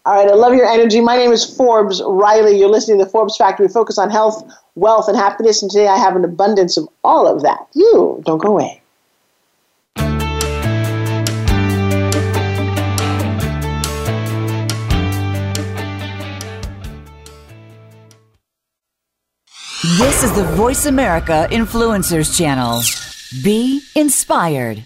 [SPEAKER 1] All right, I love your energy. My name is Forbes Riley. You're listening to the Forbes Factor. We focus on health, wealth, and happiness, and today I have an abundance of all of that. You don't go away.
[SPEAKER 5] This is the Voice America Influencers Channel. Be inspired.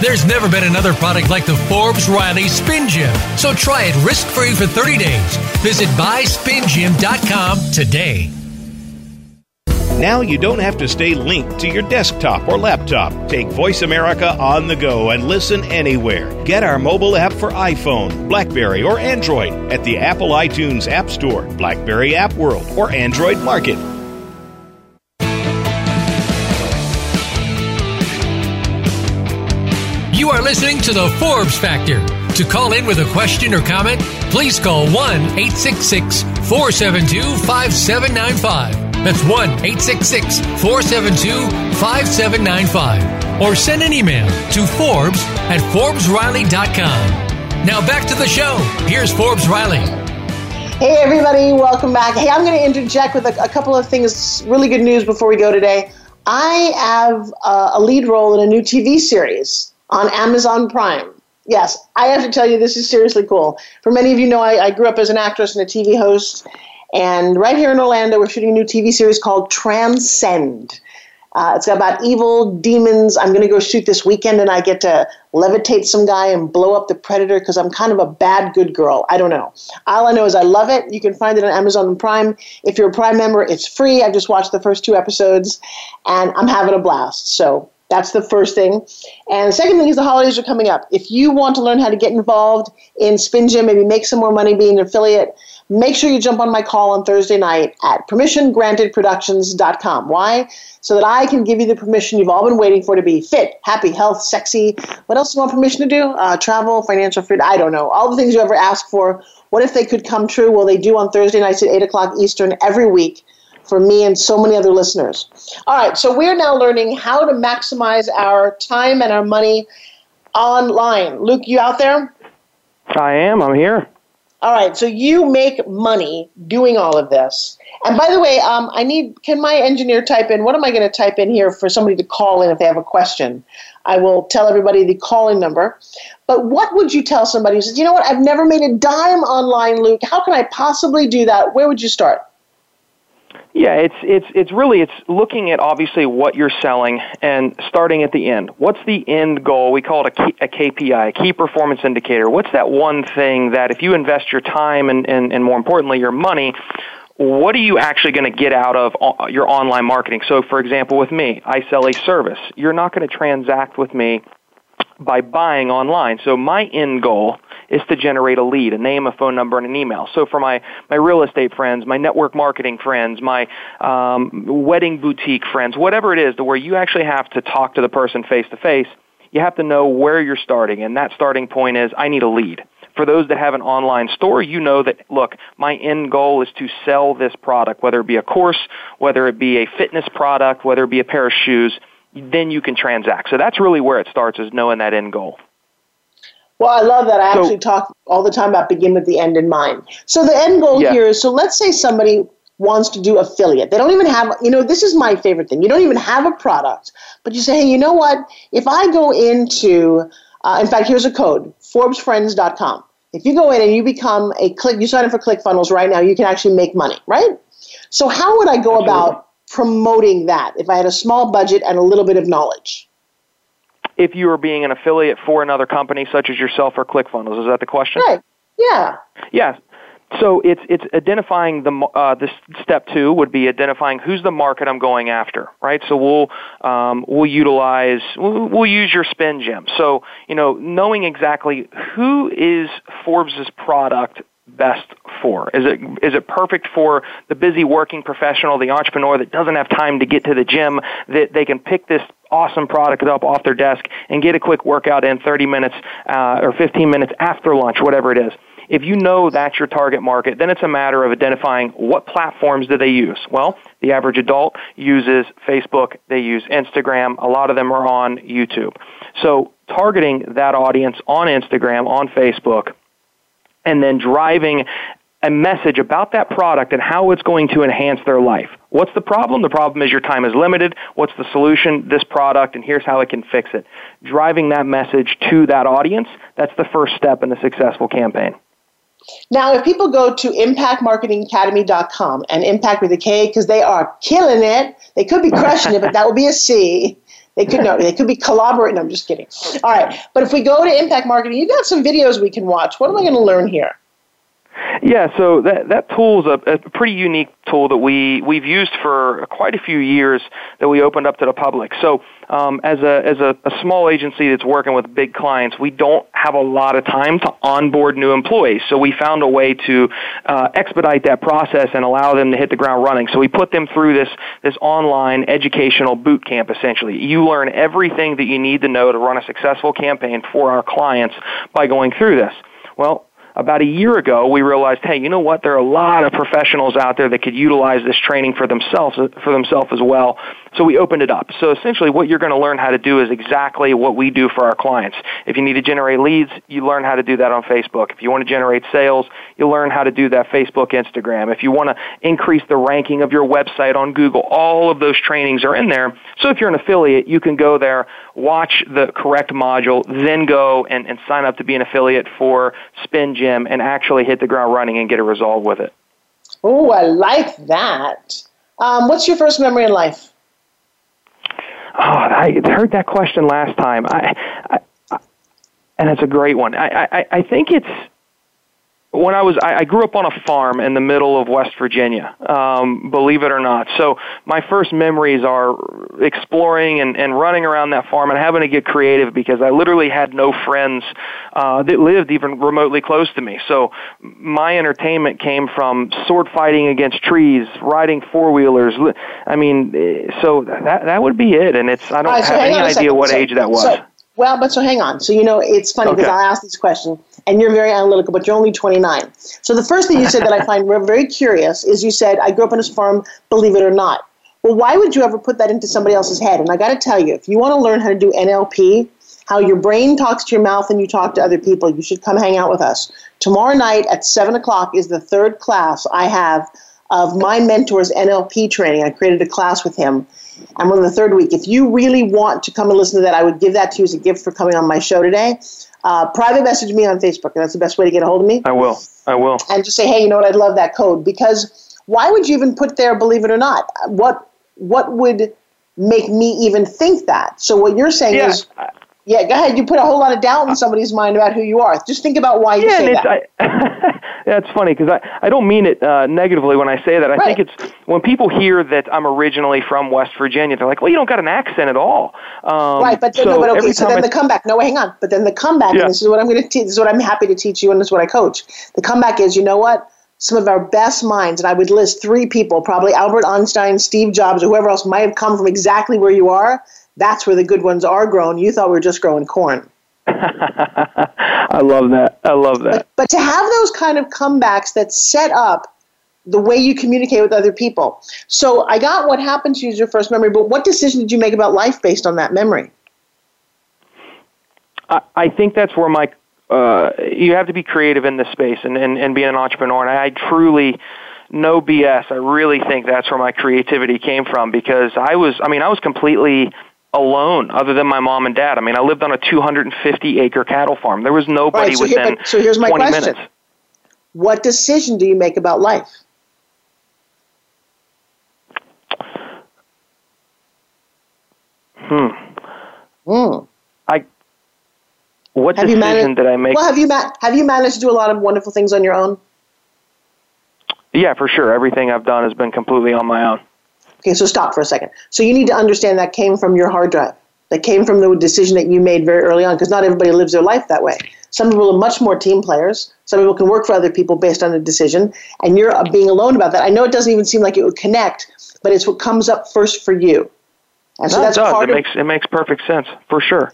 [SPEAKER 4] There's never been another product like the Forbes Riley Spin Gym. So try it risk free for 30 days. Visit buyspingym.com today.
[SPEAKER 7] Now you don't have to stay linked to your desktop or laptop. Take Voice America on the go and listen anywhere. Get our mobile app for iPhone, Blackberry, or Android at the Apple iTunes App Store, Blackberry App World, or Android Market.
[SPEAKER 4] Listening to the Forbes Factor. To call in with a question or comment, please call 1 866 472 5795. That's 1 866 472 5795. Or send an email to Forbes at ForbesRiley.com. Now back to the show. Here's Forbes Riley.
[SPEAKER 1] Hey, everybody, welcome back. Hey, I'm going to interject with a, a couple of things, really good news before we go today. I have uh, a lead role in a new TV series on Amazon Prime. Yes, I have to tell you, this is seriously cool. For many of you know, I, I grew up as an actress and a TV host. And right here in Orlando, we're shooting a new TV series called Transcend. Uh, it's about evil demons. I'm going to go shoot this weekend, and I get to levitate some guy and blow up the predator because I'm kind of a bad good girl. I don't know. All I know is I love it. You can find it on Amazon Prime. If you're a Prime member, it's free. I've just watched the first two episodes, and I'm having a blast. So that's the first thing. And the second thing is the holidays are coming up. If you want to learn how to get involved in Spin Gym, maybe make some more money being an affiliate, make sure you jump on my call on Thursday night at permissiongrantedproductions.com. Why? So that I can give you the permission you've all been waiting for to be fit, happy, health, sexy. What else do you want permission to do? Uh, travel, financial freedom. I don't know. All the things you ever ask for. What if they could come true? Well, they do on Thursday nights at 8 o'clock Eastern every week for me and so many other listeners. All right, so we're now learning how to maximize our time and our money online. Luke, you out there?
[SPEAKER 6] I am. I'm here.
[SPEAKER 1] All right, so you make money doing all of this. And by the way, um, I need, can my engineer type in, what am I going to type in here for somebody to call in if they have a question? I will tell everybody the calling number. But what would you tell somebody who says, you know what, I've never made a dime online, Luke. How can I possibly do that? Where would you start?
[SPEAKER 6] Yeah, it's it's it's really it's looking at obviously what you're selling and starting at the end. What's the end goal? We call it a, key, a KPI, a key performance indicator. What's that one thing that if you invest your time and and, and more importantly your money, what are you actually going to get out of uh, your online marketing? So, for example, with me, I sell a service. You're not going to transact with me by buying online. So my end goal is to generate a lead, a name, a phone number, and an email. So for my, my real estate friends, my network marketing friends, my um, wedding boutique friends, whatever it is, to where you actually have to talk to the person face to face, you have to know where you're starting. And that starting point is, I need a lead. For those that have an online store, you know that, look, my end goal is to sell this product, whether it be a course, whether it be a fitness product, whether it be a pair of shoes, then you can transact. So that's really where it starts is knowing that end goal.
[SPEAKER 1] Well, I love that. I so, actually talk all the time about begin with the end in mind. So the end goal yeah. here is so let's say somebody wants to do affiliate. They don't even have, you know, this is my favorite thing. You don't even have a product, but you say, hey, you know what? If I go into, uh, in fact, here's a code ForbesFriends.com. If you go in and you become a click, you sign up for ClickFunnels right now, you can actually make money, right? So, how would I go about promoting that if I had a small budget and a little bit of knowledge?
[SPEAKER 6] If you are being an affiliate for another company such as yourself or ClickFunnels. Is that the question?
[SPEAKER 1] Right. Yeah.
[SPEAKER 6] Yes. So it's it's identifying the uh, this step two would be identifying who's the market I'm going after, right? So we'll um, we'll utilize we'll, we'll use your Spin Gym. So you know knowing exactly who is Forbes's product best for? Is it is it perfect for the busy working professional, the entrepreneur that doesn't have time to get to the gym that they can pick this awesome product up off their desk and get a quick workout in 30 minutes uh, or 15 minutes after lunch, whatever it is. If you know that's your target market, then it's a matter of identifying what platforms do they use. Well, the average adult uses Facebook, they use Instagram, a lot of them are on YouTube. So targeting that audience on Instagram, on Facebook, and then driving a message about that product and how it's going to enhance their life. What's the problem? The problem is your time is limited. What's the solution? This product, and here's how it can fix it. Driving that message to that audience, that's the first step in a successful campaign.
[SPEAKER 1] Now, if people go to impactmarketingacademy.com and impact with a K, because they are killing it, they could be crushing it, but that would be a C. They could no, they could be collaborating. I'm just kidding. All right, but if we go to Impact Marketing, you've got some videos we can watch. What am I going to learn here?
[SPEAKER 6] Yeah, so that that tool is a, a pretty unique tool that we we've used for quite a few years that we opened up to the public. So um, as a as a, a small agency that's working with big clients, we don't have a lot of time to onboard new employees. So we found a way to uh, expedite that process and allow them to hit the ground running. So we put them through this this online educational boot camp. Essentially, you learn everything that you need to know to run a successful campaign for our clients by going through this. Well, about a year ago, we realized, hey, you know what? There are a lot of professionals out there that could utilize this training for themselves for themselves as well. So we opened it up. So essentially, what you're going to learn how to do is exactly what we do for our clients. If you need to generate leads, you learn how to do that on Facebook. If you want to generate sales, you learn how to do that Facebook, Instagram. If you want to increase the ranking of your website on Google, all of those trainings are in there. So if you're an affiliate, you can go there, watch the correct module, then go and, and sign up to be an affiliate for Spin Gym and actually hit the ground running and get a result with it.
[SPEAKER 1] Oh, I like that. Um, what's your first memory in life?
[SPEAKER 6] Oh, I heard that question last time. I, I, I and it's a great one. I, I, I think it's when I was, I, I grew up on a farm in the middle of West Virginia, um, believe it or not. So my first memories are exploring and, and running around that farm and having to get creative because I literally had no friends uh, that lived even remotely close to me. So my entertainment came from sword fighting against trees, riding four wheelers. I mean, eh, so that that would be it. And it's I don't right, so have any idea what so, age that was.
[SPEAKER 1] So, well, but so hang on. So you know, it's funny because okay. I asked this question and you're very analytical, but you're only 29. So the first thing you said that I find very curious is you said, I grew up on a farm, believe it or not. Well, why would you ever put that into somebody else's head? And I got to tell you, if you want to learn how to do NLP, how your brain talks to your mouth and you talk to other people, you should come hang out with us. Tomorrow night at 7 o'clock is the third class I have of my mentor's NLP training. I created a class with him. I'm on the third week. If you really want to come and listen to that, I would give that to you as a gift for coming on my show today. Uh, private message me on Facebook, and that's the best way to get a hold of me.
[SPEAKER 6] I will. I will.
[SPEAKER 1] And just say, hey, you know what? I'd love that code because why would you even put there? Believe it or not, what what would make me even think that? So what you're saying
[SPEAKER 6] yeah.
[SPEAKER 1] is. Yeah, go ahead. You put a whole lot of doubt in somebody's mind about who you are. Just think about why you
[SPEAKER 6] yeah,
[SPEAKER 1] say
[SPEAKER 6] that. I, [LAUGHS] Yeah, it's funny because I, I don't mean it uh, negatively when I say that. I
[SPEAKER 1] Right.
[SPEAKER 6] think it's when people hear that I'm originally from West Virginia, they're like, well, you don't got an accent at all. Um,
[SPEAKER 1] right, but,
[SPEAKER 6] so
[SPEAKER 1] no, but okay, so then
[SPEAKER 6] I-
[SPEAKER 1] the comeback. No, hang on. But then the comeback,
[SPEAKER 6] Yeah.
[SPEAKER 1] and this is what I'm going to teach. This is what I'm happy to teach you, and this is what I coach. The comeback is, you know what? Some of our best minds, and I would list three people, probably Albert Einstein, Steve Jobs, or whoever else might have come from exactly where you are. That's where the good ones are grown. You thought we were just growing corn. [LAUGHS]
[SPEAKER 6] I love that. I love that.
[SPEAKER 1] But to have those kind of comebacks that set up the way you communicate with other people. So I got what happened to you as your first memory, but what decision did you make about life based on that memory?
[SPEAKER 6] I, I think that's where my uh, you have to be creative in this space and, and, and be an entrepreneur. And I truly, no BS, I really think that's where my creativity came from because I was, I mean, I was completely alone other than my mom and dad. I mean, I lived on a 250 acre cattle farm. There was nobody
[SPEAKER 1] Right, so here-
[SPEAKER 6] within
[SPEAKER 1] but- so here's my
[SPEAKER 6] 20
[SPEAKER 1] question.
[SPEAKER 6] minutes.
[SPEAKER 1] What decision do you make about life?
[SPEAKER 6] Hmm.
[SPEAKER 1] Hmm.
[SPEAKER 6] I, what
[SPEAKER 1] Have
[SPEAKER 6] decision
[SPEAKER 1] managed?
[SPEAKER 6] did I make?
[SPEAKER 1] Well, have you ma- have you managed to do a lot of wonderful things on your own?
[SPEAKER 6] yeah, for sure. Everything I've done has been completely on my own.
[SPEAKER 1] Okay, so stop for a second. So you need to understand that came from your hard drive. That came from the decision that you made very early on, because not everybody lives their life that way. Some people are much more team players. Some people can work for other people based on a decision, and you're uh, being alone about that. I know it doesn't even seem like it would connect, but it's what comes up first for you. And so
[SPEAKER 6] No, it
[SPEAKER 1] that's
[SPEAKER 6] does.
[SPEAKER 1] part
[SPEAKER 6] It makes it makes perfect sense for sure.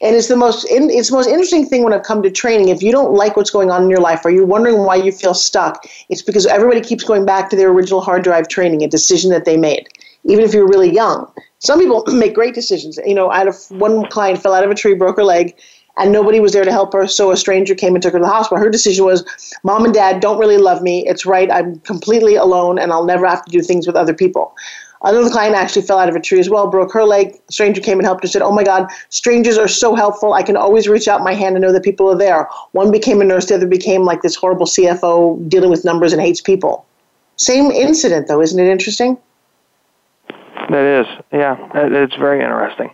[SPEAKER 1] And it's the most it's the most interesting thing when I've come to training. If you don't like what's going on in your life, or you're wondering why you feel stuck, it's because everybody keeps going back to their original hard drive training, a decision that they made, even if you're really young. Some people [CLEARS THROAT] make great decisions. You know, I had a, one client fell out of a tree, broke her leg, and nobody was there to help her. So a stranger came and took her to the hospital. Her decision was, "Mom and Dad don't really love me. It's right. I'm completely alone, and I'll never have to do things with other people." Another client actually fell out of a tree as well, broke her leg. A stranger came and helped her, said, Oh my God, strangers are so helpful. I can always reach out my hand and know that people are there. One became a nurse, the other became like this horrible CFO dealing with numbers and hates people. Same incident, though, isn't it interesting?
[SPEAKER 6] That is, yeah, it's very interesting.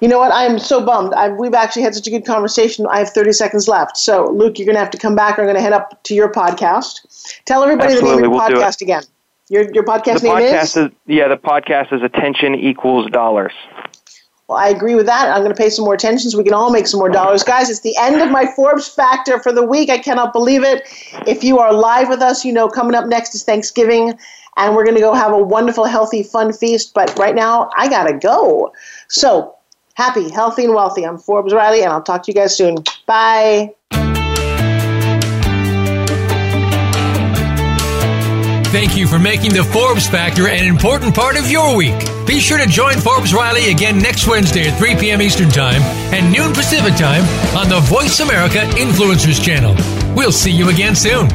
[SPEAKER 1] You know what? I am so bummed. i we've actually had such a good conversation. I have 30 seconds left. So, Luke, you're going to have to come back. Or I'm going to head up to your podcast. Tell everybody the name of your
[SPEAKER 6] we'll
[SPEAKER 1] podcast again. Your, your podcast
[SPEAKER 6] the
[SPEAKER 1] name
[SPEAKER 6] podcast is? yeah, the podcast is attention equals dollars.
[SPEAKER 1] Well, I agree with that. I'm going to pay some more attention so we can all make some more dollars. Guys, it's the end of my Forbes Factor for the week. I cannot believe it. If you are live with us, you know coming up next is Thanksgiving, and we're going to go have a wonderful, healthy, fun feast. But right now, I got to go. So, happy, healthy, and wealthy. I'm Forbes Riley, and I'll talk to you guys soon. Bye.
[SPEAKER 4] Thank you for making the Forbes Factor an important part of your week. Be sure to join Forbes Riley again next Wednesday at 3 p.m. Eastern Time and noon Pacific Time on the Voice America Influencers Channel. We'll see you again soon.